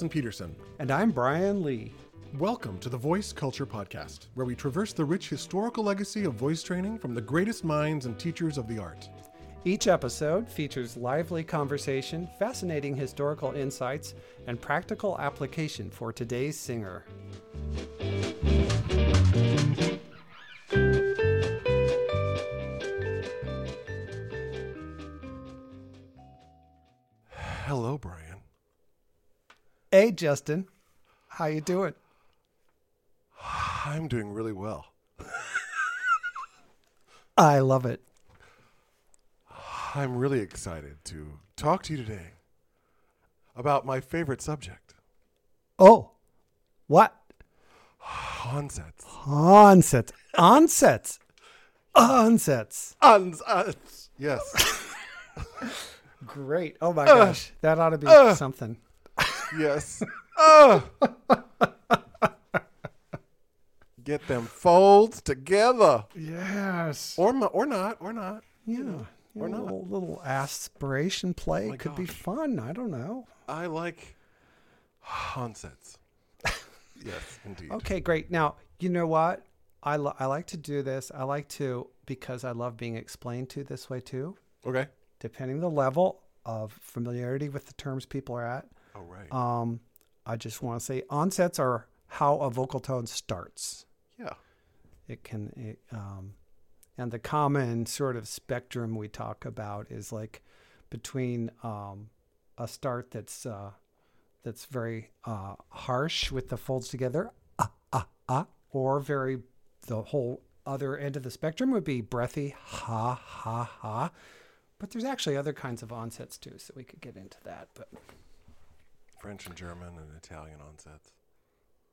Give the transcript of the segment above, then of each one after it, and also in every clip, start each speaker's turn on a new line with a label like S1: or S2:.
S1: Justin Peterson.
S2: And I'm Brian Lee.
S1: Welcome to the Voice Culture Podcast, where we traverse the rich historical legacy of voice training from the greatest minds and teachers of the art.
S2: Each episode features lively conversation, fascinating historical insights, and practical application for today's singer.
S1: Hello, Brian.
S2: Hey, Justin. How you doing?
S1: I'm doing really well.
S2: I love it.
S1: I'm really excited to talk to you today about my favorite subject,
S2: Oh, what?
S1: onsets.
S2: Onsets. Onsets. Onsets.
S1: Onsets. Yes.
S2: Great. Oh my gosh. That ought to be
S1: uh.
S2: something.
S1: Yes. Ah. Get them folds together.
S2: Yes.
S1: Or, or not, or not.
S2: Yeah.
S1: or
S2: a
S1: not.
S2: little, little aspiration play
S1: my
S2: could be fun. I don't know.
S1: I like onsets. yes, indeed.
S2: Okay, great. Now, you know what? I, lo- I like to do this. I like to, because I love being explained to this way too,
S1: Okay.
S2: depending the level of familiarity with the terms people are at.
S1: All right.
S2: Um, I just want to say onsets are how a vocal tone starts.
S1: yeah.
S2: It can, it, um, and the common sort of spectrum we talk about is like between um, a start that's uh, that's very uh, harsh with the folds together, ah ah ah, or very the whole other end of the spectrum would be breathy, ha ha ha. But there's actually other kinds of onsets too, so we could get into that. But
S1: French and German and Italian onsets.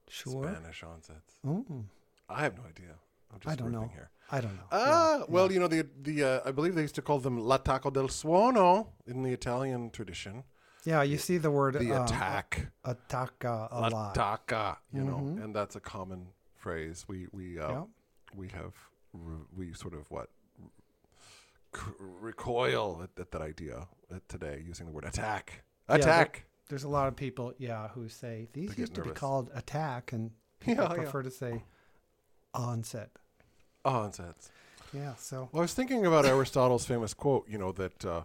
S2: sure,
S1: Spanish onsets.
S2: Mm,
S1: I have no idea. I'm just
S2: I don't know.
S1: here.
S2: I don't know.
S1: Ah,
S2: Yeah,
S1: well, you know the the uh, I believe they used to call them la l'attacco del suono in the Italian tradition.
S2: yeah, you see the word
S1: The
S2: uh,
S1: attack,
S2: attacca a lot.
S1: you know,
S2: Mhm.
S1: and that's a common phrase. We we uh,
S2: Yep.
S1: we have we sort of what recoil at, at that idea today using the word attack. Attack.
S2: There's a lot of people, yeah, who say these used to be called attack, and people
S1: Yeah, yeah.
S2: prefer to say onset.
S1: Onsets.
S2: Yeah, so
S1: Well, I was thinking about Aristotle's famous quote, you know, that uh,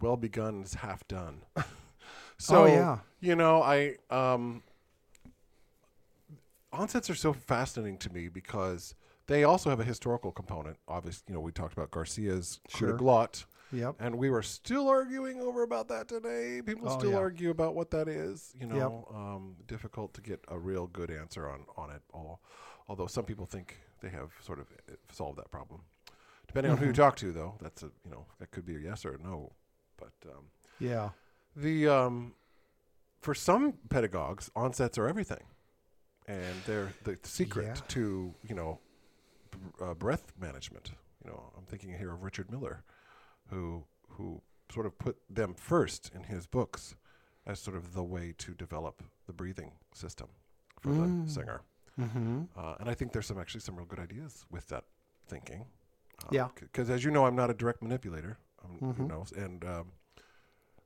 S1: well begun is half done. so,
S2: oh yeah,
S1: you know, I um, onsets are so fascinating to me because they also have a historical component. Obviously, you know, we talked about Garcia's coup de
S2: Sure.
S1: glotte,
S2: yep,
S1: and we were still arguing over about that today. People
S2: Oh,
S1: still
S2: yeah.
S1: argue about what that is. You know, um, difficult to get a real good answer on on it. All, although some people think they have sort of uh, solved that problem. Depending on who you
S2: Mhm.
S1: talk to, though, that's a you know that could be a yes or a no. But um,
S2: yeah,
S1: the um, for some pedagogues, onsets are everything, and they're the secret
S2: Yeah.
S1: to you know uh, breath management. You know, I'm thinking here of Richard Miller, who who sort of put them first in his books as sort of the way to develop the breathing system for
S2: Mm.
S1: the singer.
S2: mm-hmm.
S1: Uh, and I think there's some actually some real good ideas with that thinking.
S2: Yeah.
S1: Because as you know, I'm not a direct manipulator. Um, You
S2: Mhm.
S1: know, and um,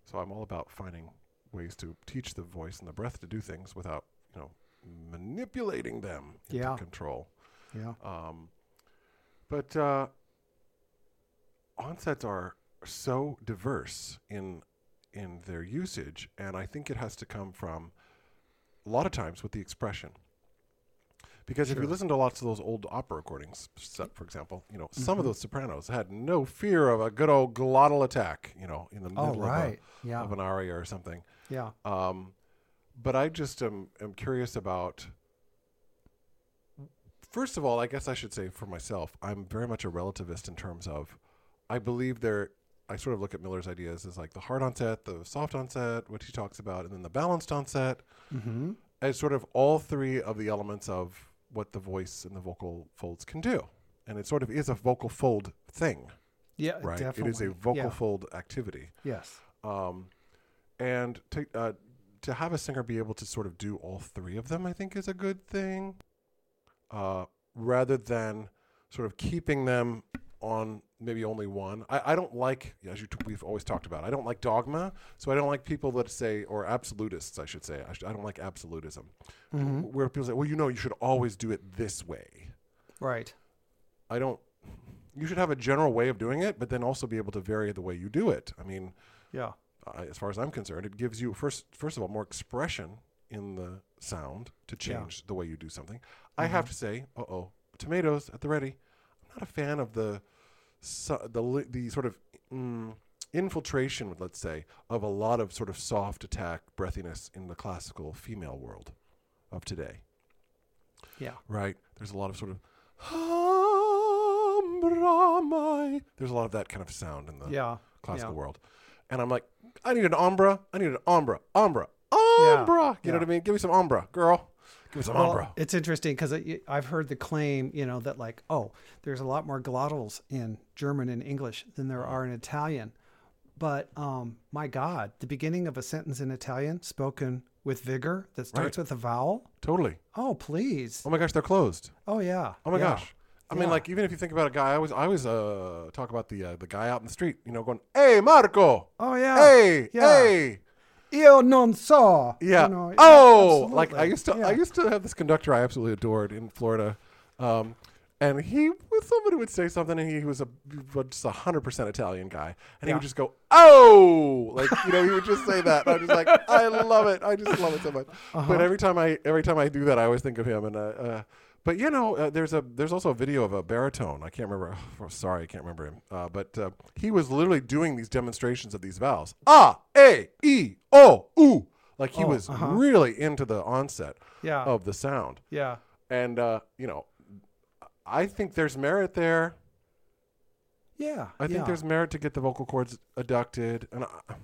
S1: so I'm all about finding ways to teach the voice and the breath to do things without you know manipulating them into
S2: Yeah.
S1: control.
S2: yeah,
S1: Um, but uh, onsets are so diverse in in their usage, and I think it has to come from a lot of times with the expression. Because if you listen to lots of those old opera recordings, for example, you know some of
S2: Mhm.
S1: those sopranos had no fear of a good old glottal attack, you know, in the
S2: oh
S1: middle of, a,
S2: yeah,
S1: of an aria or something.
S2: yeah,
S1: Um, but I just am, am curious about. First of all, I guess I should say for myself, I'm very much a relativist in terms of, I believe there. I sort of look at Miller's ideas as like the hard onset, the soft onset, which he talks about, and then the balanced onset,
S2: mm-hmm.
S1: as sort of all three of the elements of what the voice and the vocal folds can do. And it sort of is a vocal fold thing,
S2: yeah,
S1: right?
S2: definitely.
S1: It is a vocal
S2: yeah.
S1: fold activity.
S2: Yes,
S1: Um, and to uh, to have a singer be able to sort of do all three of them, I think, is a good thing. Uh, rather than sort of keeping them on maybe only one. I, I don't like, as you t- we've always talked about, I don't like dogma. So I don't like people that say, or absolutists, I should say. I, sh- I don't like absolutism, where people say, well, you know, you should always do it this way.
S2: Right.
S1: I don't. You should have a general way of doing it, but then also be able to vary the way you do it. I mean,
S2: Yeah.
S1: uh, as far as I'm concerned, it gives you first first of all more expression in the sound to
S2: Yeah.
S1: change the way you do something. I have to say, uh oh, tomatoes at the ready. I'm not a fan of the su- the the sort of mm, infiltration, let's say, of a lot of sort of soft attack breathiness in the classical female world of today.
S2: Yeah.
S1: Right? There's a lot of sort of. There's a lot of that kind of sound in the
S2: Yeah.
S1: classical
S2: yeah.
S1: world. And I'm like, I need an ombra. I need an ombra. Ombra. Ombra. You know what I mean? Give me some ombra, girl. Give me some
S2: Well, it's interesting because I've heard the claim, you know, that like, oh, there's a lot more glottals in German and English than there are in Italian. But um, my God, the beginning of a sentence in Italian spoken with vigor that starts
S1: Right.
S2: with a vowel.
S1: Totally.
S2: Oh, please.
S1: Oh my gosh, they're closed.
S2: Oh yeah.
S1: Oh my
S2: yeah.
S1: gosh. I mean, like even if you think about a guy, I always, I always uh, talk about the uh, the guy out in the street, you know, going, "Hey, Marco.
S2: Oh yeah.
S1: Hey,
S2: yeah.
S1: hey."
S2: Io non so.
S1: Yeah.
S2: You know,
S1: oh,
S2: yeah,
S1: like I used to. I used to have this conductor I absolutely adored in Florida, um, and he, when somebody would say something, and he was a just a hundred percent Italian guy, and he would just go, "Oh," like you know, he would just say that. I'm just like, I love it. I just love it so much.
S2: Uh-huh.
S1: But every time I every time I do that, I always think of him. And uh, uh, but you know, uh, there's a there's also a video of a baritone. I can't remember. oh, sorry, I can't remember him. Uh, but uh, he was literally doing these demonstrations of these vowels. Ah, a, e, o, u. Like he
S2: Oh,
S1: was
S2: uh-huh.
S1: really into the onset
S2: Yeah.
S1: of the sound.
S2: Yeah.
S1: And uh, you know, I think there's merit there.
S2: Yeah.
S1: I think
S2: yeah.
S1: there's merit to get the vocal cords adducted, and I,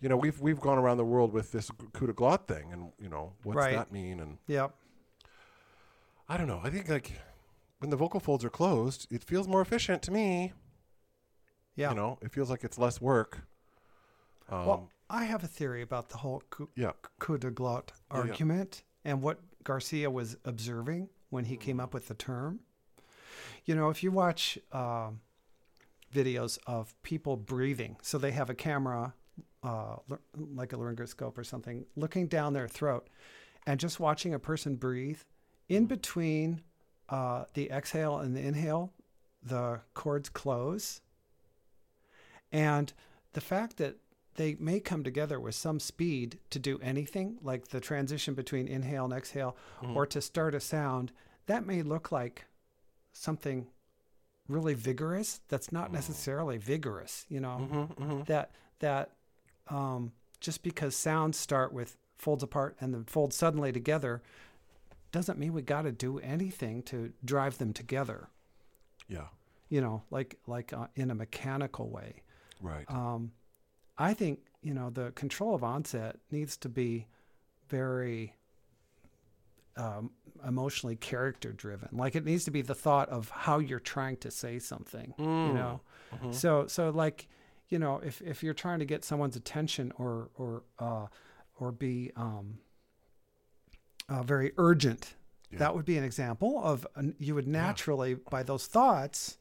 S1: you know, we've we've gone around the world with this coup de glotte thing, and you know, what's
S2: Right.
S1: that mean? And
S2: Yep.
S1: I don't know. I think like when the vocal folds are closed, it feels more efficient to me.
S2: Yeah.
S1: You know, it feels like it's less work. Um,
S2: well, I have a theory about the whole coup,
S1: yeah.
S2: coup de glotte
S1: Yeah, yeah.
S2: argument and what Garcia was observing when he came up with the term. You know, if you watch um, videos of people breathing, so they have a camera, uh, like a laryngoscope or something, looking down their throat and just watching a person breathe, in between uh, the exhale and the inhale, the cords close. And the fact that they may come together with some speed to do anything, like the transition between inhale and exhale, or to start a sound, that may look like something really vigorous that's not necessarily vigorous, you know,
S1: Mm-hmm,
S2: that, that um, just because sounds start with folds apart and then fold suddenly together doesn't mean we got to do anything to drive them together,
S1: Yeah.
S2: you know, like, like uh, in a mechanical way.
S1: Right.
S2: Um, I think you know the control of onset needs to be very um, emotionally character driven. Like it needs to be the thought of how you're trying to say something. You know, so so like you know if if you're trying to get someone's attention or or uh, or be um, uh, very urgent,
S1: Yeah.
S2: that would be an example of an, you would naturally by those thoughts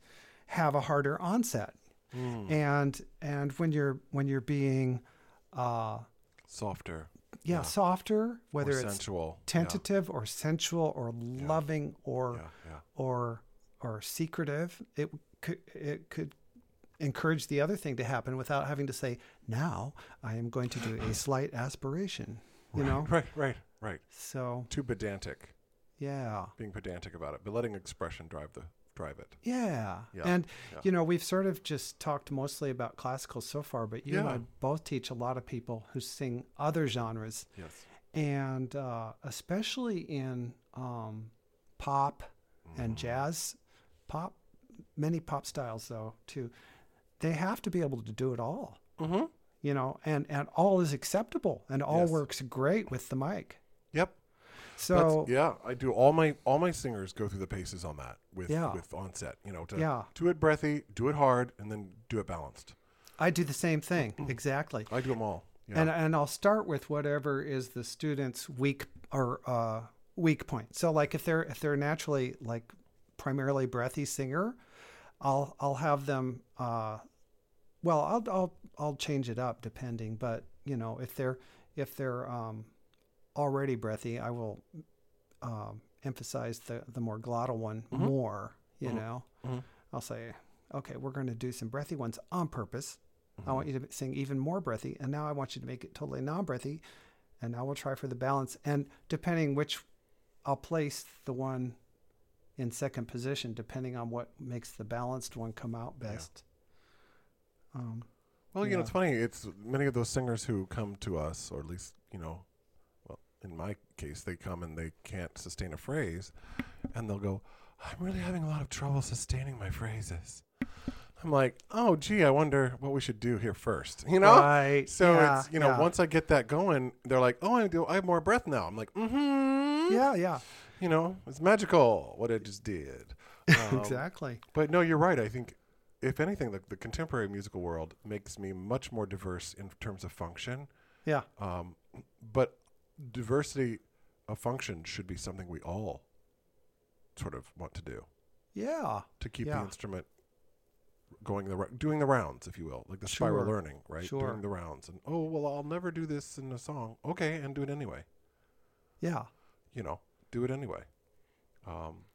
S2: have a harder onset
S1: Mm.
S2: and and when you're when you're being uh
S1: Softer.
S2: yeah,
S1: Yeah.
S2: softer whether
S1: or
S2: it's
S1: sensual. Yeah.
S2: tentative or sensual or loving or
S1: Yeah. Yeah.
S2: or or secretive it could it could encourage the other thing to happen without having to say now i am going to do a slight aspiration you know
S1: Right. Right. Right.
S2: so
S1: Too pedantic.
S2: yeah
S1: Being pedantic about it, but letting expression drive the drive it.
S2: Yeah.
S1: Yeah,
S2: And,
S1: yeah.
S2: you know, we've sort of just talked mostly about classical so far, but you and
S1: Yeah.
S2: I both teach a lot of people who sing other genres.
S1: Yes.
S2: And uh, especially in um, pop and jazz, pop, many pop styles, though, too, they have to be able to do it all,
S1: Mm-hmm.
S2: you know, and, and all is acceptable and all
S1: Yes.
S2: works great with the mic.
S1: Yep.
S2: So,
S1: That's, yeah, I do all my all my singers go through the paces on that with
S2: Yeah.
S1: with onset. You know, to
S2: Yeah.
S1: do it breathy, do it hard, and then do it balanced.
S2: I do the same thing. Exactly.
S1: I do them all. Yeah.
S2: and and I'll start with whatever is the student's weak or uh, weak point. So like if they're if they're naturally like primarily breathy singer, I'll I'll have them. Uh, well, I'll I'll I'll change it up depending, but you know if they're if they're um, already breathy, I will um, emphasize the the more glottal one
S1: Mhm.
S2: more. You
S1: Mhm.
S2: know,
S1: Mhm.
S2: I'll say, okay, we're going to do some breathy ones on purpose. I
S1: Mm-hmm.
S2: want you to sing even more breathy, and now I want you to make it totally non-breathy, and now we'll try for the balance. And depending which, I'll place the one in second position, depending on what makes the balanced one come out
S1: Yeah.
S2: best. Um,
S1: Well, you know, it's funny. It's many of those singers who come to us, or at least, you know, in my case, they come and they can't sustain a phrase, and they'll go, "I'm really having a lot of trouble sustaining my phrases." I'm like, "Oh, gee, I wonder what we should do here first. You know?
S2: right?
S1: So
S2: yeah,
S1: it's you know,
S2: yeah.
S1: once I get that going, they're like, "Oh, I do. I have more breath now." I'm like, "Mm-hmm."
S2: yeah, yeah,
S1: You know, it's magical what I just did. Um,
S2: exactly.
S1: But no, you're right. I think, if anything, the, the contemporary musical world makes me much more diverse in terms of function.
S2: Yeah,
S1: Um, but diversity of function should be something we all sort of want to do
S2: yeah,
S1: to keep
S2: Yeah.
S1: the instrument going the doing the rounds, if you will, like the spiral learning, right?
S2: Sure.
S1: Doing the rounds, and oh well, I'll never do this in a song. Okay, and do it anyway.
S2: yeah,
S1: You know, do it anyway. Um,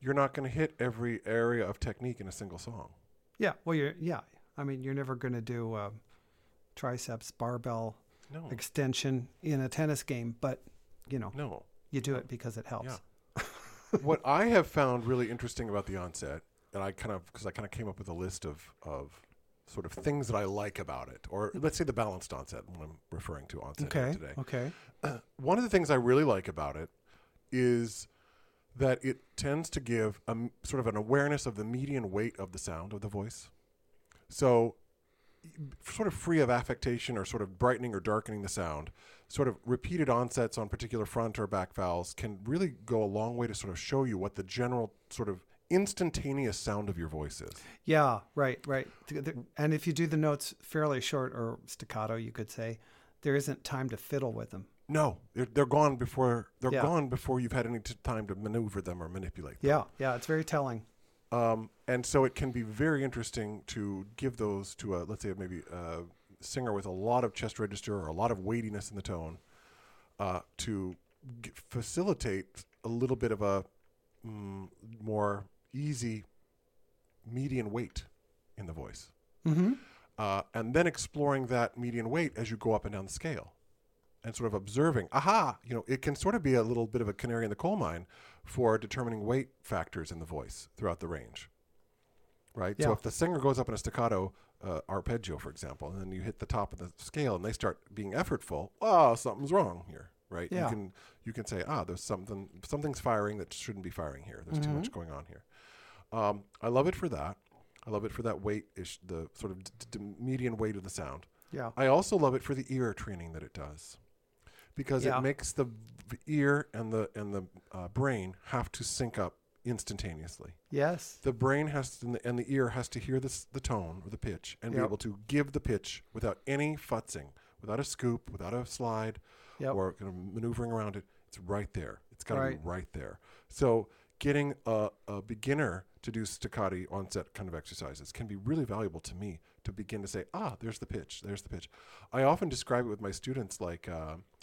S1: you're not going to hit every area of technique in a single song.
S2: yeah. Well, you're yeah. I mean, you're never going to do um, triceps barbell
S1: No,
S2: extension in a tennis game, but you know,
S1: no.
S2: you do it because it helps.
S1: Yeah. what I have found really interesting about the onset, and I kind of because I kind of came up with a list of of sort of things that I like about it, or let's say the balanced onset when I'm referring to onset
S2: Okay.
S1: today.
S2: Okay.
S1: One of the things I really like about it is that it tends to give a, sort of an awareness of the median weight of the sound of the voice. So, sort of free of affectation or sort of brightening or darkening the sound, sort of repeated onsets on particular front or back vowels can really go a long way to sort of show you what the general sort of instantaneous sound of your voice is.
S2: Yeah. Right. Right. And if you do the notes fairly short or staccato, you could say, there isn't time to fiddle with them.
S1: No, they're, they're gone before they're
S2: Yeah.
S1: gone before you've had any t- time to maneuver them or manipulate them.
S2: Yeah. Yeah. It's very telling.
S1: Um, and so it can be very interesting to give those to a, let's say, maybe a singer with a lot of chest register or a lot of weightiness in the tone uh, to g- facilitate a little bit of a mm, more easy median weight in the voice.
S2: Mm-hmm.
S1: Uh, and then exploring that median weight as you go up and down the scale and sort of observing, aha, you know, it can sort of be a little bit of a canary in the coal mine for determining weight factors in the voice throughout the range. Right? So if the singer goes up in a staccato uh, arpeggio, for example, and then you hit the top of the scale and they start being effortful, oh, something's wrong here. Right?
S2: Yeah.
S1: You can you can say, ah, there's something something's firing that shouldn't be firing here. There's too much going on here. Um, I love it for that. I love it for that weight ish, the sort of d- d- median weight of the sound.
S2: Yeah.
S1: I also love it for the ear training that it does, because
S2: Yeah.
S1: it makes the ear and the and the uh, brain have to sync up instantaneously.
S2: Yes.
S1: The brain has to, and the, and the ear has to hear this the tone or the pitch and be able to give the pitch without any futzing, without a scoop, without a slide,
S2: Yep.
S1: or kind of maneuvering around it. It's right there. It's got to
S2: Right.
S1: be right there. So getting a, a beginner to do staccati onset kind of exercises can be really valuable to me to begin to say, ah, there's the pitch, there's the pitch. I often describe it with my students like uh,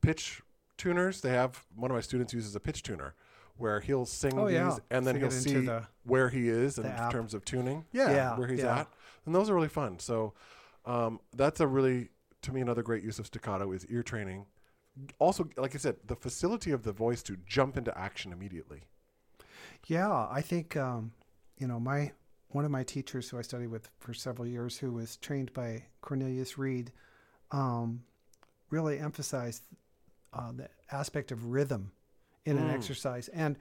S1: pitch tuners. They have one of my students uses a pitch tuner where he'll sing
S2: Oh,
S1: these
S2: yeah.
S1: and then
S2: Stick
S1: he'll see
S2: the-
S1: where he is in
S2: app.
S1: terms of tuning. Yeah,
S2: Yeah,
S1: where he's
S2: yeah.
S1: at. And those are really fun. So um, that's a really, to me, another great use of staccato is ear training. Also, like I said, the facility of the voice to jump into action immediately.
S2: Yeah, I think um, you know my one of my teachers who I studied with for several years, who was trained by Cornelius Reid, um, really emphasized uh, the aspect of rhythm in an
S1: Mm.
S2: exercise and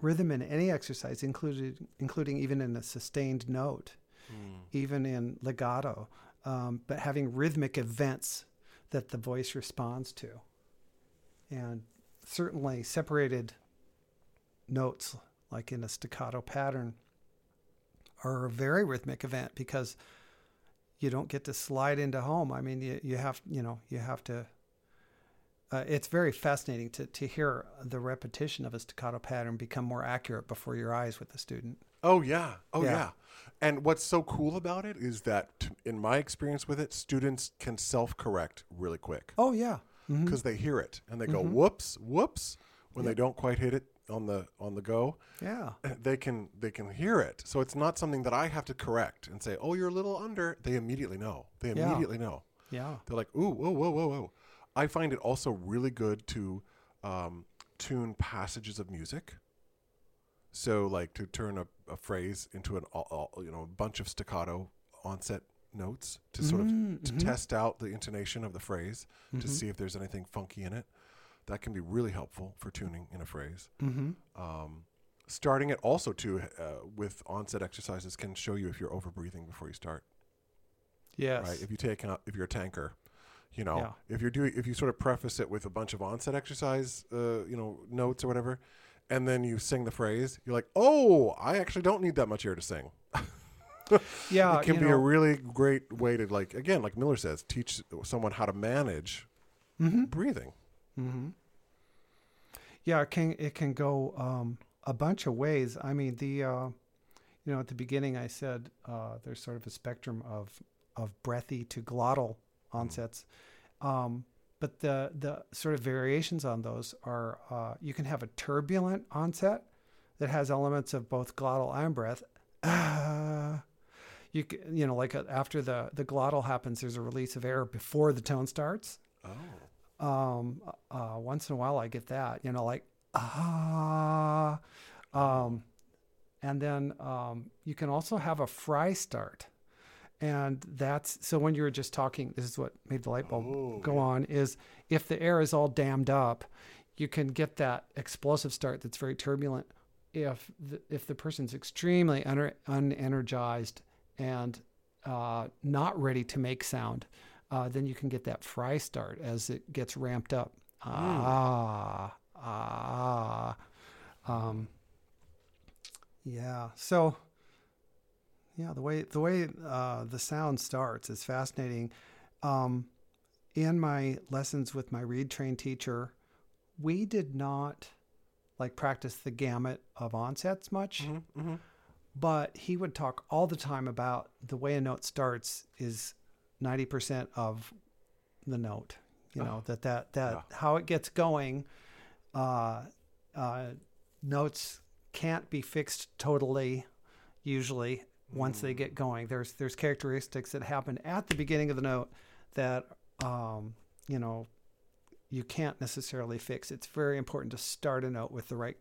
S2: rhythm in any exercise, including including even in a sustained note,
S1: Mm.
S2: even in legato, um, but having rhythmic events that the voice responds to, and certainly separated notes like in a staccato pattern are a very rhythmic event because you don't get to slide into home. I mean, you, you have, you know, you have to, uh, it's very fascinating to, to hear the repetition of a staccato pattern become more accurate before your eyes with the student.
S1: Oh yeah. Oh
S2: Yeah.
S1: yeah. And what's so cool about it is that, in my experience with it, students can self-correct really quick
S2: Oh, yeah. Mhm.
S1: because they hear it and they go
S2: Mhm.
S1: whoops, whoops when they don't quite hit it on the on the go.
S2: Yeah.
S1: They can they can hear it, so it's not something that I have to correct and say, "Oh, you're a little under." They immediately know. They
S2: Yeah.
S1: immediately know.
S2: Yeah.
S1: They're like, "Ooh, whoa, whoa, whoa, whoa." I find it also really good to um, tune passages of music. So, like to turn a, a phrase into an all, all, you know a bunch of staccato onset notes to sort of to
S2: mhm.
S1: test out the intonation of the phrase to
S2: Mhm.
S1: see if there's anything funky in it. That can be really helpful for tuning in a phrase.
S2: Mhm.
S1: Um, starting it also too uh, with onset exercises can show you if you're over breathing before you start.
S2: Yes.
S1: Right? If you take out, if you're a tanker, you know,
S2: Yeah.
S1: if you're doing, if you sort of preface it with a bunch of onset exercise, uh, you know, notes or whatever, and then you sing the phrase, you're like, oh, I actually don't need that much air to sing.
S2: yeah.
S1: it can be
S2: know,
S1: a really great way to like, again, like Miller says, teach someone how to manage
S2: mhm.
S1: breathing.
S2: Mm-hmm. Yeah, it can it can go um, a bunch of ways. I mean, the uh, you know at the beginning I said uh, there's sort of a spectrum of of breathy to glottal onsets, um, but the the sort of variations on those are uh, you can have a turbulent onset that has elements of both glottal and breath. You, you know, like uh, after the, the glottal happens, there's a release of air before the tone starts
S1: Oh.
S2: Um uh once in a while i get that you know like ah um and then um you can also have a fry start and that's so when you're just talking this is what made the light bulb
S1: Oh,
S2: go
S1: yeah.
S2: on is if the air is all dammed up you can get that explosive start that's very turbulent if the, if the person's extremely unenergized and uh, not ready to make sound uh, then you can get that fry start as it gets ramped up. Ah, ah. Um, yeah. So, yeah, the way the way uh, the sound starts is fascinating. Um, in my lessons with my Reid trained teacher, we did not like practice the gamut of onsets much
S1: hmm hmm
S2: but he would talk all the time about the way a note starts is 90% of the note you know
S1: Oh.
S2: that that that
S1: Yeah.
S2: how it gets going uh, uh, notes can't be fixed totally usually once they
S1: Mm.
S2: get going there's there's characteristics that happen at the beginning of the note that um, you know you can't necessarily fix it's very important to start a note with the right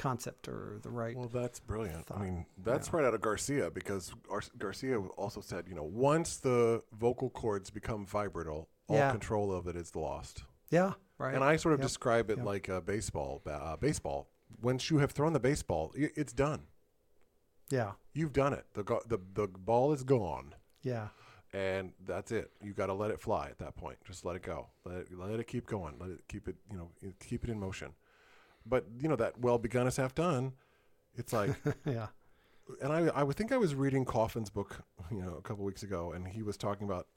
S2: concept or the right
S1: Well, that's brilliant.
S2: thought.
S1: I mean, that's
S2: Yeah.
S1: right out of Garcia because Gar- Garcia also said, you know, once the vocal cords become vibratal, all
S2: Yeah.
S1: control of it is lost.
S2: yeah right
S1: And I sort of
S2: Yep.
S1: describe it
S2: Yep.
S1: like a baseball. Uh, baseball. Once you have thrown the baseball, it's done.
S2: yeah
S1: You've done it. The go- the the ball is gone,
S2: yeah
S1: and that's it. You got to let it fly at that point. Just let it go. Let it let it keep going. Let it keep it. You know, keep it in motion. But you know that well begun is half done. It's like
S2: yeah
S1: and I, I would think I was reading Coffin's book, you know, a couple weeks ago, and he was talking about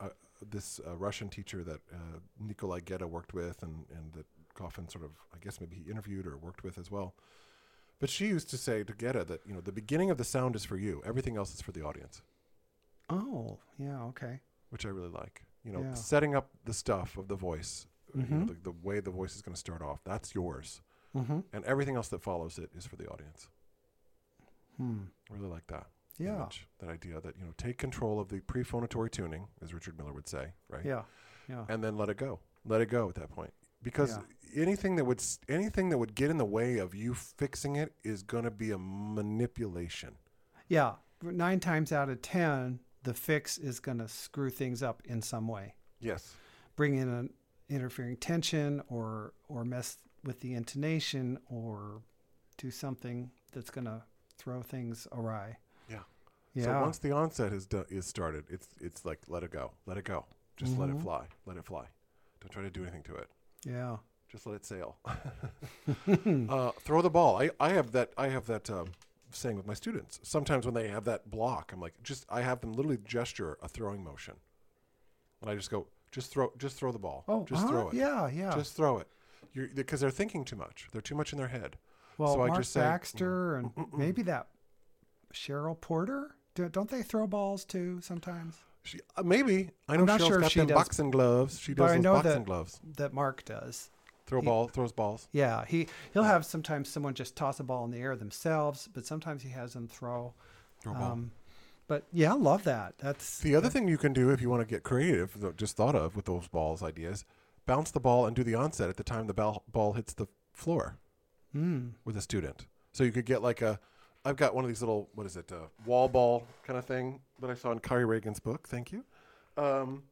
S1: uh, this uh, Russian teacher that uh, Nicolai Gedda worked with, and and that Coffin sort of, I guess maybe he interviewed or worked with as well. But she used to say to Geta that you know the beginning of the sound is for you, everything else is for the audience,
S2: oh yeah okay
S1: which I really like. You know,
S2: Yeah.
S1: setting up the stuff of the voice, you know,
S2: Mhm.
S1: the, the way the voice is going to start off, that's yours,
S2: mm-hmm.
S1: and everything else that follows it is for the audience.
S2: hmm.
S1: I really like that.
S2: yeah
S1: image, that idea that you know take control of the prephonatory tuning, as Richard Miller would say, right?
S2: yeah yeah
S1: And then let it go. Let it go at that point, because
S2: Yeah.
S1: anything that would anything that would get in the way of you fixing it is going to be a manipulation.
S2: yeah nine times out of ten the fix is going to screw things up in some way
S1: Yes.
S2: bring in an interfering tension or or mess with the intonation or do something that's going to throw things awry.
S1: Yeah.
S2: Yeah.
S1: So once the onset is do- is started, it's it's like let it go, let it go, just let it
S2: Mhm.
S1: fly, let it fly. Don't try to do anything to it.
S2: yeah.
S1: Just let it sail. uh, throw the ball. I, I have that. I have that um, saying with my students. Sometimes when they have that block, I'm like, just I have them literally gesture a throwing motion, and I just go, just throw, just throw the ball.
S2: Oh,
S1: just
S2: uh-huh,
S1: throw it.
S2: Yeah, yeah.
S1: Just throw it. You're because they're thinking too much. They're too much in their head.
S2: well,
S1: so I
S2: Mark
S1: just say, mm,
S2: Baxter and maybe that Cheryl Porter. Do, don't they throw balls too sometimes?
S1: She, uh, maybe I know
S2: I'm not
S1: Cheryl's
S2: sure
S1: got
S2: she
S1: them
S2: does,
S1: boxing gloves. She does
S2: I
S1: those
S2: know
S1: boxing
S2: that-
S1: gloves.
S2: That Mark does.
S1: Throw
S2: he-
S1: ball, throws balls.
S2: Yeah, he he'll have sometimes someone just toss a ball in the air themselves, but sometimes he has them throw.
S1: Throw ball.
S2: But yeah, I love that. That's
S1: The other thing you can do if you want to get creative, just thought of with those balls ideas, bounce the ball and do the onset at the time the ball, ball hits the floor
S2: mm,
S1: with a student. So you could get like a, I've got one of these little, what is it, uh, wall ball kind of thing that I saw in Kari Ragan's book. Thank you. Um,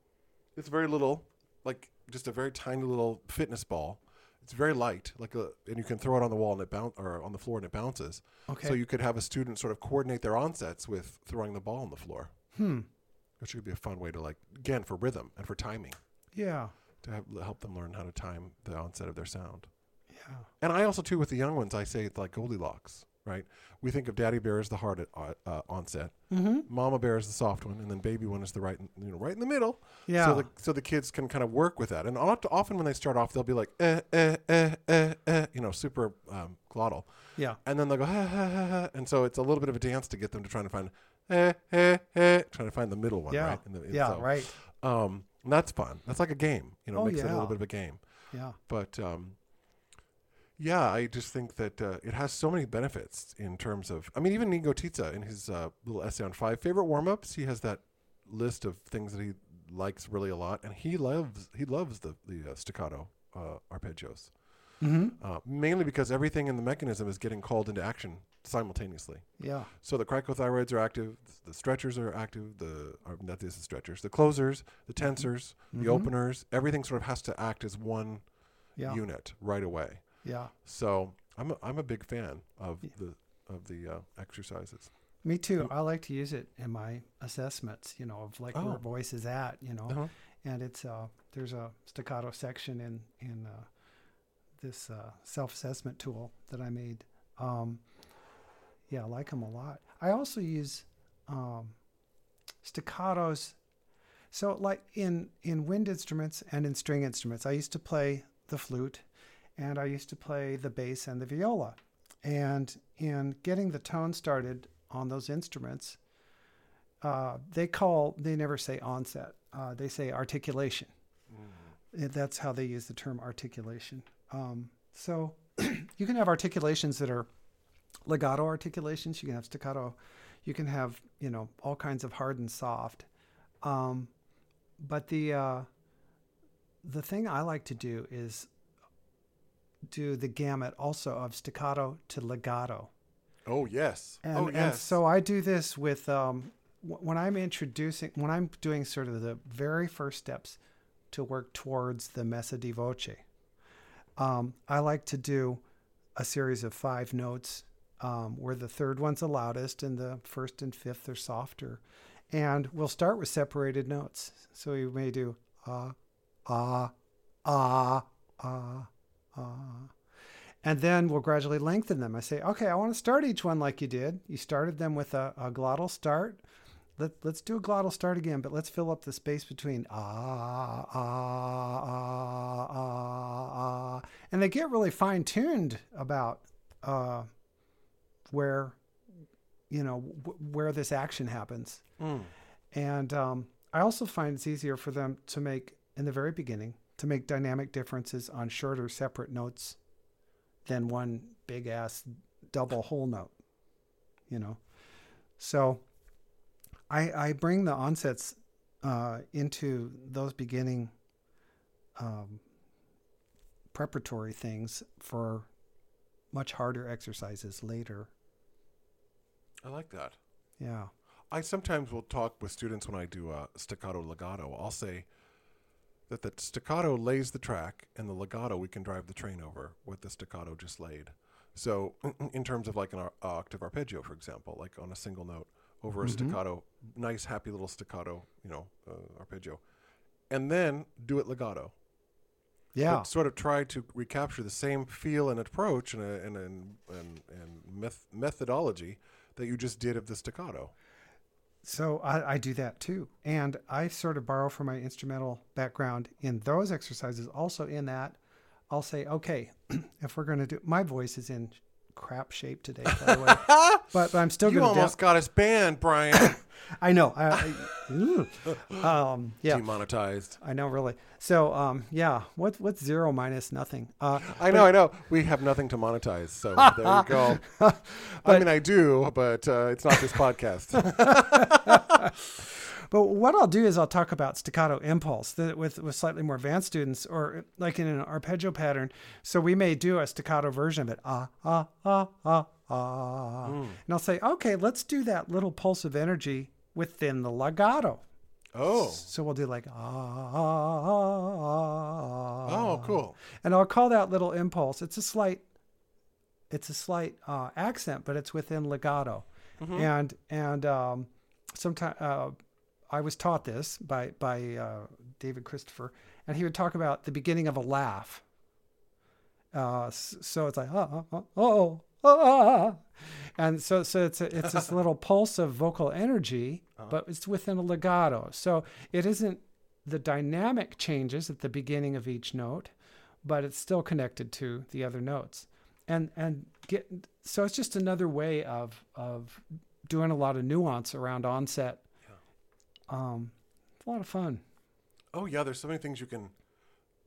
S1: it's very little, like just a very tiny little fitness ball. It's very light, like a, and you can throw it on the wall and it bounce or on the floor and it bounces.
S2: okay.
S1: So you could have a student sort of coordinate their onsets with throwing the ball on the floor,
S2: hmm.
S1: which would be a fun way to like again for rhythm and for timing
S2: Yeah.
S1: to have, help them learn how to time the onset of their sound.
S2: Yeah.
S1: And I also too with the young ones, I say it's like Goldilocks, right? We think of Daddy Bear as the hard uh, uh, onset,
S2: Mm-hmm.
S1: Mama Bear is the soft one, and then Baby one is the right, you know, right in the middle.
S2: Yeah.
S1: So the so the kids can kind of work with that. And often when they start off, they'll be like eh eh eh eh eh, you know, super um, glottal,
S2: yeah.
S1: and then they'll go ha ha ha ha, and so it's a little bit of a dance to get them to trying to find eh eh eh, trying to find the middle one,
S2: Yeah.
S1: right? The-
S2: Yeah.
S1: so,
S2: Right.
S1: Um, and that's fun. That's like a game. You know,
S2: Oh,
S1: makes it a little bit of a game.
S2: Yeah.
S1: But um, yeah, I just think that uh, it has so many benefits in terms of. I mean, even Ingo Titze in his uh, little essay on five favorite warm ups, he has that list of things that he likes really a lot, and he loves he loves the the uh, staccato uh, arpeggios,
S2: Mm-hmm.
S1: uh, mainly because everything in the mechanism is getting called into action simultaneously.
S2: Yeah.
S1: So the cricothyroids are active, the stretchers are active, the or not these are stretchers, the closers, the tensors, the
S2: Mhm.
S1: openers, everything sort of has to act as one
S2: Yeah.
S1: unit right away.
S2: Yeah.
S1: So I'm a, I'm a big fan of
S2: Yeah.
S1: the of the uh, exercises.
S2: Me too. I like to use it in my assessments. You know, of like
S1: Oh.
S2: where voice is at. You know,
S1: Uh-huh.
S2: and it's uh there's a staccato section in in uh, this uh, self-assessment tool that I made. Um, yeah, I like them a lot. I also use um, staccatos. So, like in in wind instruments and in string instruments, I used to play the flute, and I used to play the bass and the viola. And in getting the tone started on those instruments, uh, they call they never say onset. Uh, they say articulation. Uh, That's how they use the term articulation. Um, so you can have articulations that are legato articulations. You can have staccato. You can have you know all kinds of hard and soft. Um, but the uh, the thing I like to do is do the gamut also of staccato to legato.
S1: Oh yes.
S2: And,
S1: oh
S2: and so I do this with um, when I'm introducing, when I'm doing sort of the very first steps to work towards the messa di voce. Um, I like to do a series of five notes um, where the third one's the loudest and the first and fifth are softer. And we'll start with separated notes. So you may do ah, ah, ah, ah, ah. And then we'll gradually lengthen them. I say, okay, I want to start each one like you did. You started them with a, a glottal start. Let, let's do a glottal start again, but let's fill up the space between ah, ah, ah, ah, ah. And they get really fine tuned about uh, where, you know, w- where this action happens.
S1: Mm.
S2: And um, I also find it's easier for them to make, in the very beginning, to make dynamic differences on shorter separate notes than one big ass double whole note, you know? So I, I bring the onsets uh, into those beginning um, preparatory things for much harder exercises later.
S1: I like that.
S2: Yeah.
S1: I sometimes will talk with students when I do a staccato legato. I'll say that the staccato lays the track, and the legato we can drive the train over what the staccato just laid. So, in terms of like an ar- octave arpeggio, for example, like on a single note over a
S2: Mhm.
S1: staccato, nice, happy little staccato, you know, uh, arpeggio, and then do it legato.
S2: Yeah.
S1: But sort of try to recapture the same feel and approach and and and, and, and meth- methodology that you just did of the staccato.
S2: So I, I do that too. And I sort of borrow from my instrumental background in those exercises. Also, in that, I'll say, okay, if we're going to do my voice is in crap shape today, by the way, but, but I'm still going to.
S1: You almost got us banned, Brian.
S2: I know. I, I, um, yeah,
S1: Demonetized.
S2: I know, really. So, um, yeah, what, what's zero minus nothing? Uh,
S1: I know, I know. We have nothing to monetize, so there you go. I mean, I do, but uh, it's not this podcast.
S2: But what I'll do is I'll talk about staccato impulse that with, with slightly more advanced students or like in an arpeggio pattern. So we may do a staccato version of it. Ah, ah, ah, ah, ah. And I'll say, okay, let's do that little pulse of energy within the legato.
S1: Oh,
S2: So we'll do like, ah, ah, ah, ah.
S1: oh, cool.
S2: And I'll call that little impulse. It's a slight, it's a slight uh, accent, but it's within legato. And and um, sometimes uh, I was taught this by by uh, David Christopher, and he would talk about the beginning of a laugh. Uh, so it's like uh, uh, uh, oh oh oh, oh ah. and so so it's a, it's this little pulse of vocal energy, uh-huh. but it's within a legato. So it isn't the dynamic changes at the beginning of each note, but it's still connected to the other notes. And and get so it's just another way of of doing a lot of nuance around onset. Um, it's a lot of fun.
S1: Oh yeah, there's so many things you can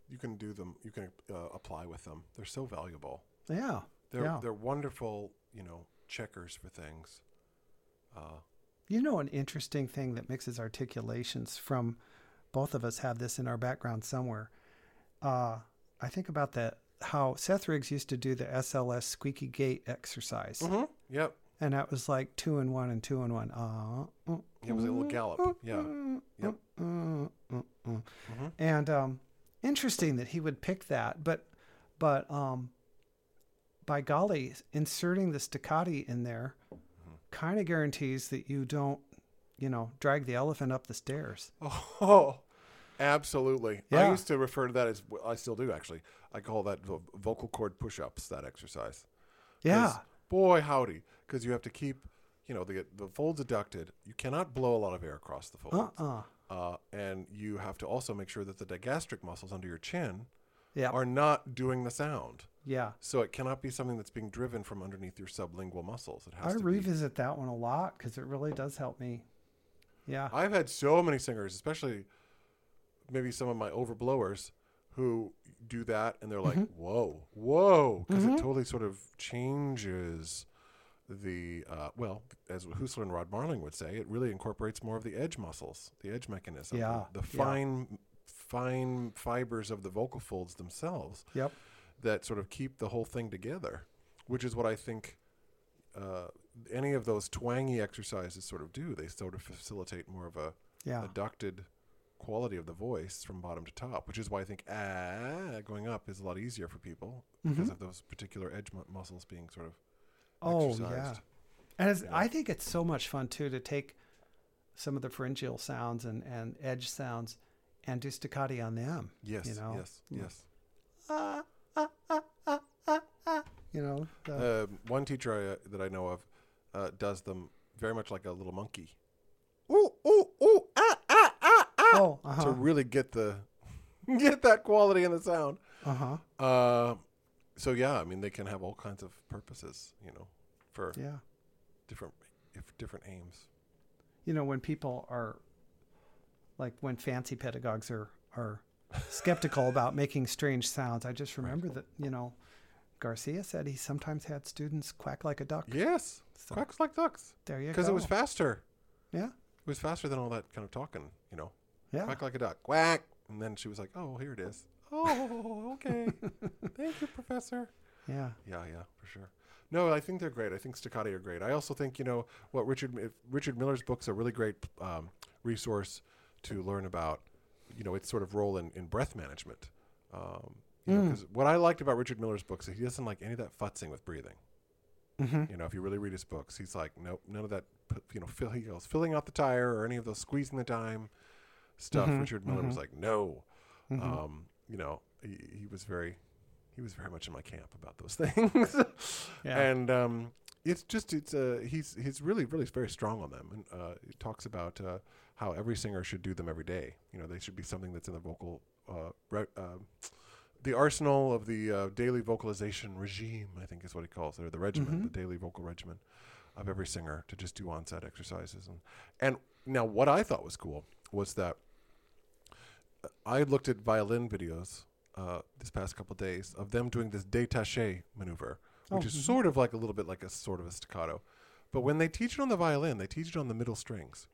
S1: you can do them. You can uh, apply with them. They're so valuable.
S2: Yeah.
S1: They're
S2: Yeah.
S1: they're wonderful. You know, checkers for things. Uh,
S2: You know, an interesting thing that mixes articulations from both of us have this in our background somewhere. Uh, I think about that how Seth Riggs used to do the SLS squeaky gate exercise,
S1: mm-hmm. Yep.
S2: And that was like two and one and two and one. Uh, uh,
S1: It was a little gallop. Yeah. Yep.
S2: uh, uh.
S1: Mhm.
S2: And um, interesting that he would pick that, but but um, by golly, inserting the staccati in there
S1: Mm-hmm.
S2: kind of guarantees that you don't, you know, drag the elephant up the stairs.
S1: Oh, absolutely. I used to refer to that as I still do actually. I call that vocal cord push-ups. That exercise.
S2: Yeah,
S1: Boy, howdy, because you have to keep, you know, the the folds adducted. You cannot blow a lot of air across the folds.
S2: uh, uh
S1: and you have to also make sure that the digastric muscles under your chin
S2: yeah,
S1: are not doing the sound.
S2: yeah.
S1: So it cannot be something that's being driven from underneath your sublingual muscles. It has
S2: I
S1: to be.
S2: revisit that one a lot because it really does help me. Yeah,
S1: I've had so many singers, especially maybe some of my overblowers, who do that and they're like,
S2: Mm-hmm.
S1: "Whoa, whoa," because it totally sort of changes the uh, well, as Husler and Rodd-Marling would say, it really incorporates more of the edge muscles, the edge mechanism,
S2: Yeah,
S1: the, the
S2: yeah.
S1: fine, fine fibers of the vocal folds themselves
S2: yep,
S1: that sort of keep the whole thing together, which is what I think uh, any of those twangy exercises sort of do. They sort of facilitate more of a
S2: yeah,
S1: adducted quality of the voice from bottom to top, which is why I think ah going up is a lot easier for people because
S2: Mhm.
S1: of those particular edge mu- muscles being sort of
S2: Oh
S1: exercised.
S2: yeah, and
S1: Yeah.
S2: I think it's so much fun too to take some of the pharyngeal sounds and, and edge sounds and do staccati on them.
S1: Yes,
S2: You know?
S1: yes,
S2: Mm.
S1: yes.
S2: Ah, ah, ah, ah, ah, ah. You know, the,
S1: Uh, one teacher I, uh, that I know of uh, does them very much like a little monkey. Ooh, ooh, ooh, ah, ah, ah, ah.
S2: Oh, uh
S1: To really get the get that quality in the sound.
S2: uh huh,
S1: Uh, so yeah, I mean they can have all kinds of purposes, you know, for
S2: yeah.
S1: different if different aims.
S2: You know, when people are like when fancy pedagogues are are skeptical about making strange sounds, I just remember that you know Garcia said he sometimes had students quack like a duck.
S1: Yes,
S2: So
S1: quacks like ducks
S2: there you go.
S1: because it was faster.
S2: yeah,
S1: It was faster than all that kind of talking, you know.
S2: Yeah.
S1: Quack like a duck, quack, and then she was like, "Oh, here it is." Oh, okay. Thank you, professor.
S2: Yeah.
S1: Yeah, yeah, for sure. No, I think they're great. I think staccati are great. I also think you know what Richard Richard Miller's books are a really great um, resource to learn about you know its sort of role in, in breath management. Um, You know,
S2: Mm.
S1: 'cause what I liked about Richard Miller's books is he doesn't like any of that futzing with breathing.
S2: Mm-hmm.
S1: You know, if you really read his books, he's like, nope, none of that. You know, fill, he goes filling out the tire or any of those squeezing the dime stuff.
S2: Mhm,
S1: Richard Miller was
S2: mhm.
S1: like, no.
S2: Mhm.
S1: Um, you know, he, he was very, he was very much in my camp about those things.
S2: Yeah.
S1: And um, it's just it's uh, he's he's really really very strong on them, and uh, he talks about uh, how every singer should do them every day. You know, they should be something that's in the vocal. Uh, re- uh, the arsenal of the uh, daily vocalization regime, I think is what he calls it, or the regimen,
S2: Mhm.
S1: the daily vocal regimen of every singer to just do on-set exercises. And and now what I thought was cool was that I looked at violin videos uh, this past couple days of them doing this détaché maneuver, which
S2: Oh,
S1: is
S2: mhm.
S1: sort of like a little bit like a sort of a staccato. But when they teach it on the violin, they teach it on the middle strings,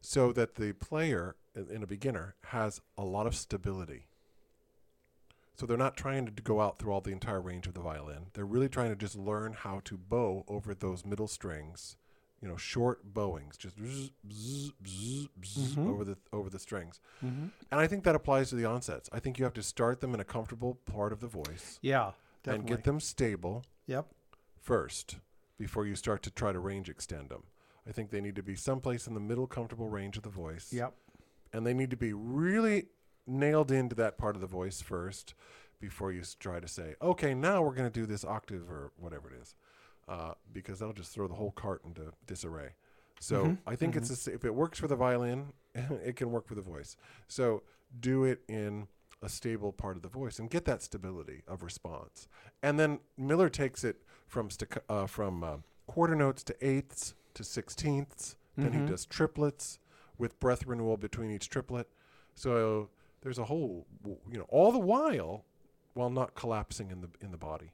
S1: so that the player in a beginner has a lot of stability. So they're not trying to go out through all the entire range of the violin. They're really trying to just learn how to bow over those middle strings, you know, short bowings, just bzz, bzz, bzz,
S2: Mhm.
S1: over the over the strings.
S2: Mm-hmm.
S1: And I think that applies to the onsets. I think you have to start them in a comfortable part of the voice
S2: Yeah.
S1: and get them stable
S2: Yep.
S1: first before you start to try to range extend them. I think they need to be someplace in the middle comfortable range of the voice.
S2: Yep.
S1: And they need to be really nailed into that part of the voice first before you try to say, okay, now we're going to do this octave or whatever it is. Uh, because that'll just throw the whole cart into disarray. So
S2: Mhm,
S1: I think it's a if it works for the violin, it can work for the voice. So do it in a stable part of the voice and get that stability of response. And then Miller takes it from stacca- uh, from uh, quarter notes to eighths to sixteenths. Then he
S2: Mhm.
S1: does triplets with breath renewal between each triplet. So there's a whole, you know, all the while, while not collapsing in the in the body,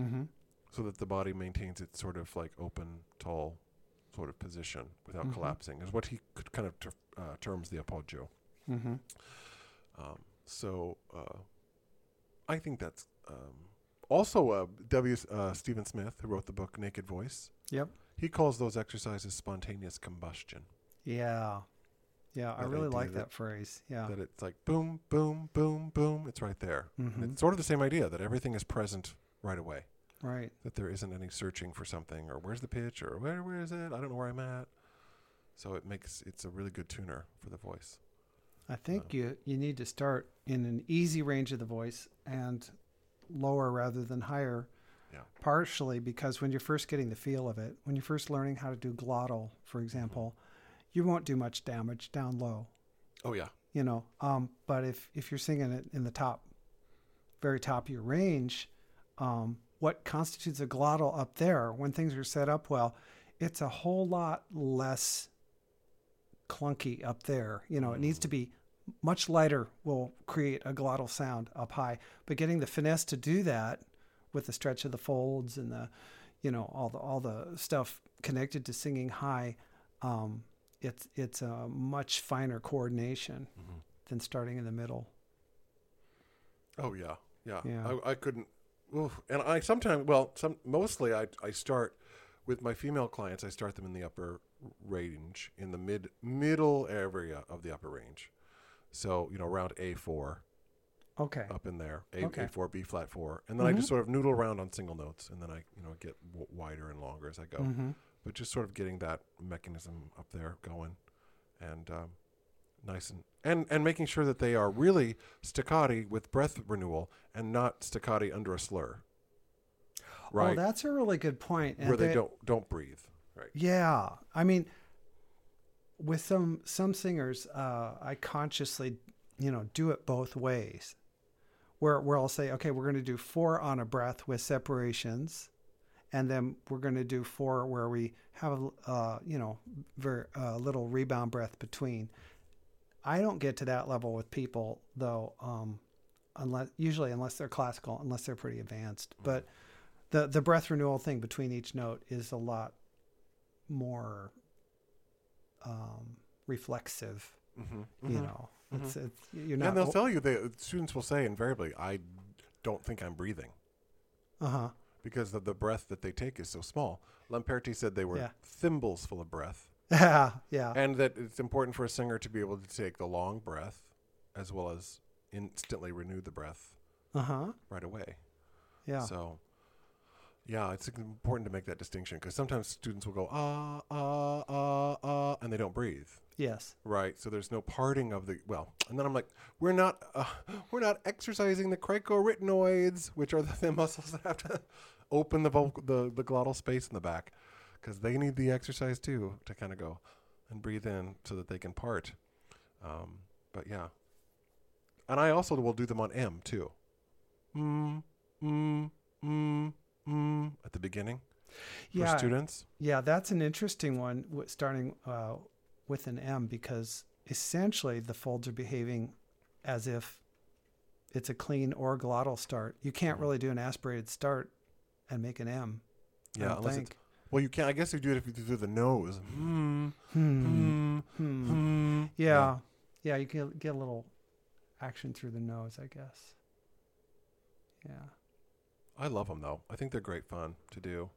S2: Mm-hmm.
S1: So that the body maintains its sort of like open, tall, sort of position without
S2: Mhm.
S1: collapsing. Is what he could kind of ter- uh, terms the appoggio.
S2: Mm-hmm.
S1: Um, so uh, I think that's um, also uh, W. Uh, Stephen Smith, who wrote the book Naked Voice.
S2: Yep.
S1: He calls those exercises spontaneous combustion.
S2: Yeah. Yeah. I really like
S1: that-
S2: that phrase. Yeah.
S1: That it's like boom, boom, boom, boom. It's right there.
S2: Mhm.
S1: it's sort of the same idea that everything is present right away.
S2: Right.
S1: That there isn't any searching for something or where's the pitch or where where is it? I don't know where I'm at. So it makes it's a really good tuner for the voice.
S2: I think
S1: Um,
S2: you you need to start in an easy range of the voice and lower rather than higher.
S1: Yeah.
S2: Partially because when you're first getting the feel of it, when you're first learning how to do glottal, for example, you won't do much damage down low.
S1: Oh yeah.
S2: You know, um, but if if you're singing it in the top, very top of your range, um, what constitutes a glottal up there when things are set up well, it's a whole lot less clunky up there. You know, it needs to be much lighter will create a glottal sound up high. But getting the finesse to do that with the stretch of the folds and the, you know, all the all the stuff connected to singing high, um, it's it's a much finer coordination
S1: hmm
S2: than starting in the middle.
S1: Oh yeah, yeah.
S2: Yeah.
S1: I, I couldn't. Oof. And I sometimes, well, some mostly I I start with my female clients. I start them in the upper range, in the mid middle area of the upper range. So you know, around A four,
S2: Okay.
S1: up in there, A
S2: Okay.
S1: A four, B flat four, and then I
S2: Mhm.
S1: just sort of noodle around on single notes, and then I you know get w- wider and longer as I go.
S2: hmm
S1: But just sort of getting that mechanism up there going, and um, nice and and and making sure that they are really staccati with breath renewal and not staccati under a slur.
S2: Oh,
S1: Right,
S2: that's a really good point. And
S1: where they
S2: they-
S1: don't don't breathe. Right.
S2: Yeah, I mean, with some some singers, uh, I consciously, you know, do it both ways. Where where I'll say, okay, we're going to do four on a breath with separations, and then we're going to do four where we have a uh, you know very uh, little rebound breath between. I don't get to that level with people though, um, unless usually unless they're classical, unless they're pretty advanced. But the the breath renewal thing between each note is a lot more um, reflexive.
S1: Mm-hmm.
S2: You know, it's, it's you're
S1: and they'll tell you the students will say invariably, "I don't think I'm breathing."
S2: uh huh.
S1: Because the, the breath that they take is so small. Lamperti said they were
S2: Yeah.
S1: thimbles full of breath.
S2: Yeah, yeah,
S1: and that it's important for a singer to be able to take the long breath as well as instantly renew the breath
S2: Uh huh.
S1: right away.
S2: Yeah.
S1: So, yeah, it's important to make that distinction because sometimes students will go ah ah ah ah and they don't breathe.
S2: yes.
S1: Right. So there's no parting of the well, and then I'm like, we're not uh, we're not exercising the cricoarytenoids, which are the, the muscles that have to open the vocal, the the glottal space in the back, because they need the exercise too to kind of go and breathe in so that they can part. Um, but yeah, and I also will do them on M too. Mm, mm, mm, mm, at the beginning for
S2: Yeah.
S1: students.
S2: Yeah, that's an interesting one, w- starting uh, with an M, because essentially the folds are behaving as if it's a clean or glottal start. You can't
S1: Mhm.
S2: really do an aspirated start and make an M.
S1: Yeah, unless it's. Well, you can. I guess you do it if you do the nose. Hmm.
S2: Hmm.
S1: Hmm.
S2: Hmm.
S1: Hmm.
S2: Yeah. Yeah, you can get a little action through the nose, I guess. Yeah.
S1: I love them though. I think they're great fun to do.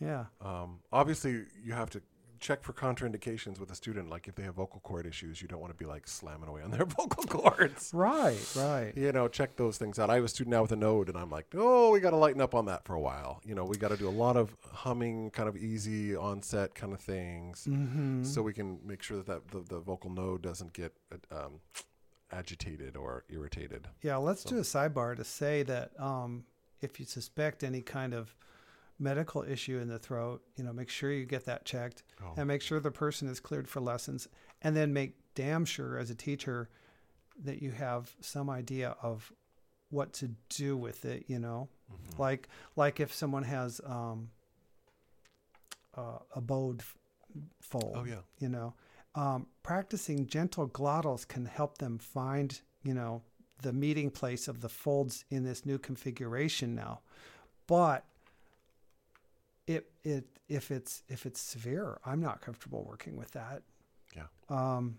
S2: Yeah.
S1: Um, obviously, you have to check for contraindications with a student. Like if they have vocal cord issues, you don't want to be like slamming away on their vocal cords.
S2: Right, right.
S1: You know, check those things out. I have a student now with a node, and I'm like, oh, we got to lighten up on that for a while. You know, we got to do a lot of humming, kind of easy onset kind of things,
S2: Mm-hmm.
S1: so we can make sure that, that the, the vocal node doesn't get um, agitated or irritated.
S2: Yeah, let's
S1: So-
S2: do a sidebar to say that um, if you suspect any kind of medical issue in the throat, you know, make sure you get that checked
S1: Oh,
S2: and make sure the person is cleared for lessons, and then make damn sure as a teacher that you have some idea of what to do with it. You know,
S1: mhm.
S2: like like if someone has um, uh, a bowed f- fold,
S1: oh yeah.
S2: you know um, practicing gentle glottals can help them find you know the meeting place of the folds in this new configuration now but it it if it's if it's severe i'm not comfortable working with that
S1: Yeah.
S2: um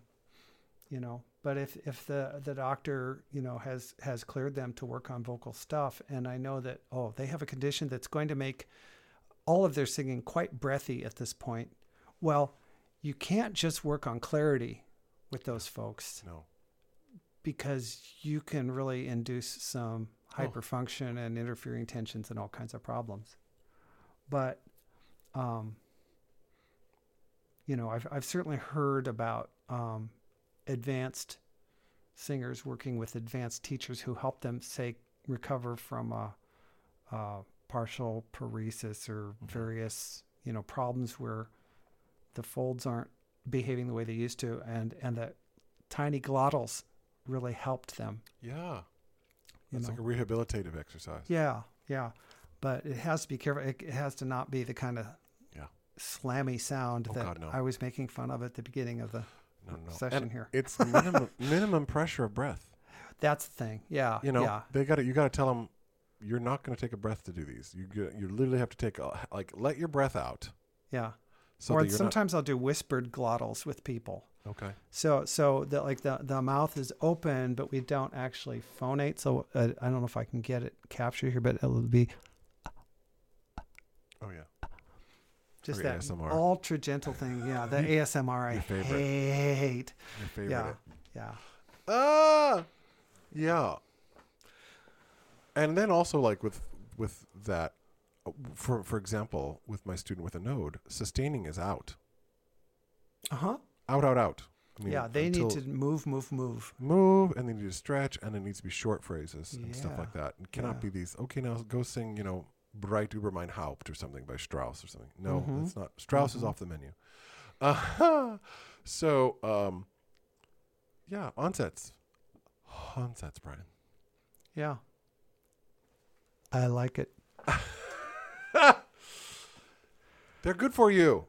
S2: you know but if if the the doctor you know has has cleared them to work on vocal stuff and i know that oh they have a condition that's going to make all of their singing quite breathy at this point well you can't just work on clarity with those folks
S1: No.
S2: because you can really induce some
S1: Oh.
S2: hyperfunction and interfering tensions and all kinds of problems. But, um, you know, I've, I've certainly heard about um, advanced singers working with advanced teachers who help them, say, recover from a, a partial paresis or
S1: Mhm.
S2: various, you know, problems where the folds aren't behaving the way they used to, and and the tiny glottals really helped them.
S1: Yeah. It's like a rehabilitative exercise.
S2: yeah, yeah, but it has to be careful. It, it has to not be the kind of
S1: Yeah.
S2: slammy sound
S1: Oh,
S2: that
S1: God, no.
S2: I was making fun of at the beginning of the
S1: No, no.
S2: session
S1: And
S2: here.
S1: it's minimum minimum pressure of breath.
S2: That's the thing. Yeah,
S1: You know,
S2: yeah,
S1: they got to you got to tell them you're not going to take a breath to do these. You you literally have to take a, like let your breath out.
S2: yeah.
S1: So
S2: or sometimes I'll do whispered glottals with people.
S1: okay.
S2: So so that like the the mouth is open, but we don't actually phonate. So uh, I don't know if I can get it captured here, but it'll be
S1: Oh yeah.
S2: Just that
S1: ASMR.
S2: ultra gentle thing. Yeah, the ASMR I
S1: Your favorite.
S2: hate.
S1: Your favorite.
S2: Yeah, yeah.
S1: Ah. Yeah. And then also like with with that uh, for for example, with my student with a node, sustaining is out.
S2: Uh huh.
S1: Out out out. I mean,
S2: Yeah, they
S1: until-
S2: need to move, move, move.
S1: move and they need to stretch and it needs to be short phrases and stuff
S2: Yeah.
S1: like that. It cannot
S2: Yeah.
S1: be these, okay, now go sing, you know, Breit über mein Haupt or something by Strauss or something. No,
S2: Mhm.
S1: that's not. Strauss is
S2: Mhm.
S1: off the menu. Uh, so, um, yeah, onsets. Onsets, Brian.
S2: Yeah. I like it.
S1: They're good for you.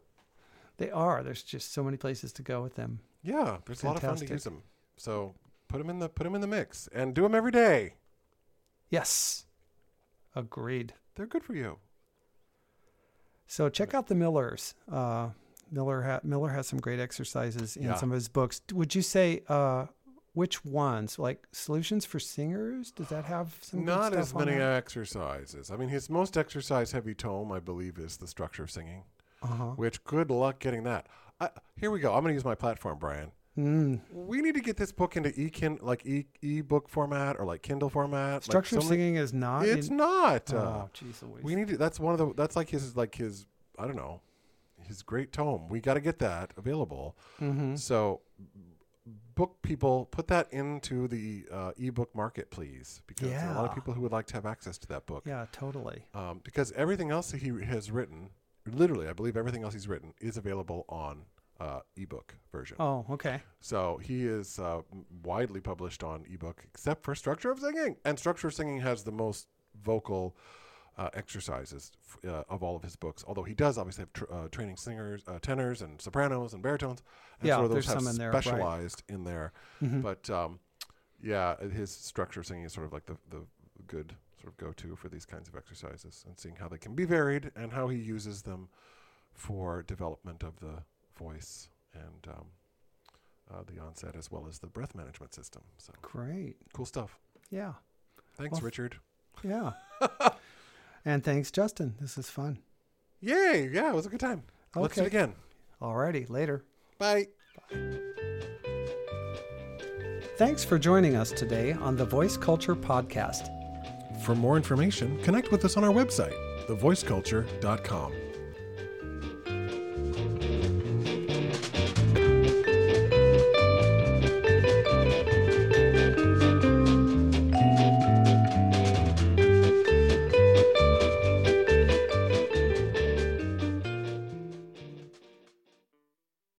S2: They are. There's just so many places to go with them.
S1: Yeah, there's a lot of fun to use them. So put them in the put them in the mix and do them every day.
S2: Yes. Agreed.
S1: They're good for you.
S2: So check out the Millers. Uh, Miller ha- Miller has some great exercises in
S1: Yeah.
S2: some of his books. Would you say uh, which ones? Like Solutions for Singers? Does that have some? good
S1: Not as many exercises. I mean, his most exercise heavy tome, I believe, is the structure of singing.
S2: Uh-huh.
S1: Which good luck getting that. I, here we go. I'm going to use my platform, Brian.
S2: Mm.
S1: We need to get this book into e like e ebook format or like Kindle format.
S2: Structure
S1: like
S2: singing is not.
S1: It's
S2: in-
S1: not. Uh,
S2: Oh, jeez Louise.
S1: we need to. That's one of the. That's like his like his. I don't know. His great tome. We got to get that available.
S2: hmm
S1: So, book people, put that into the uh, ebook market, please, because there are a lot of people who would like to have access to that book.
S2: Yeah, totally.
S1: Um, because everything else that he has written, literally, I believe everything else he's written is available on uh, ebook version.
S2: Oh, okay.
S1: So he is uh, widely published on ebook, except for Structure of Singing, and Structure of Singing has the most vocal uh, exercises f- uh, of all of his books. Although he does obviously have tr- uh, training singers, uh, tenors, and sopranos and baritones. And
S2: Yeah,
S1: sort of those
S2: there's
S1: have
S2: some in there, right.
S1: specialized in there.
S2: Mhm.
S1: But um, yeah, his Structure of Singing is sort of like the the good sort of go to for these kinds of exercises and seeing how they can be varied and how he uses them for development of the voice and um, uh, the onset as well as the breath management system. So
S2: Great.
S1: cool stuff.
S2: Yeah.
S1: Thanks,
S2: Well,
S1: Richard.
S2: Yeah. and thanks, Justin. This is fun.
S1: Yay! Yeah, it was a good time. Let's do it
S2: Okay.
S1: again.
S2: Alrighty, later.
S1: Bye.
S2: Thanks for joining us today on the Voice Culture Podcast.
S1: For more information, connect with us on our website, thevoiceculture.com.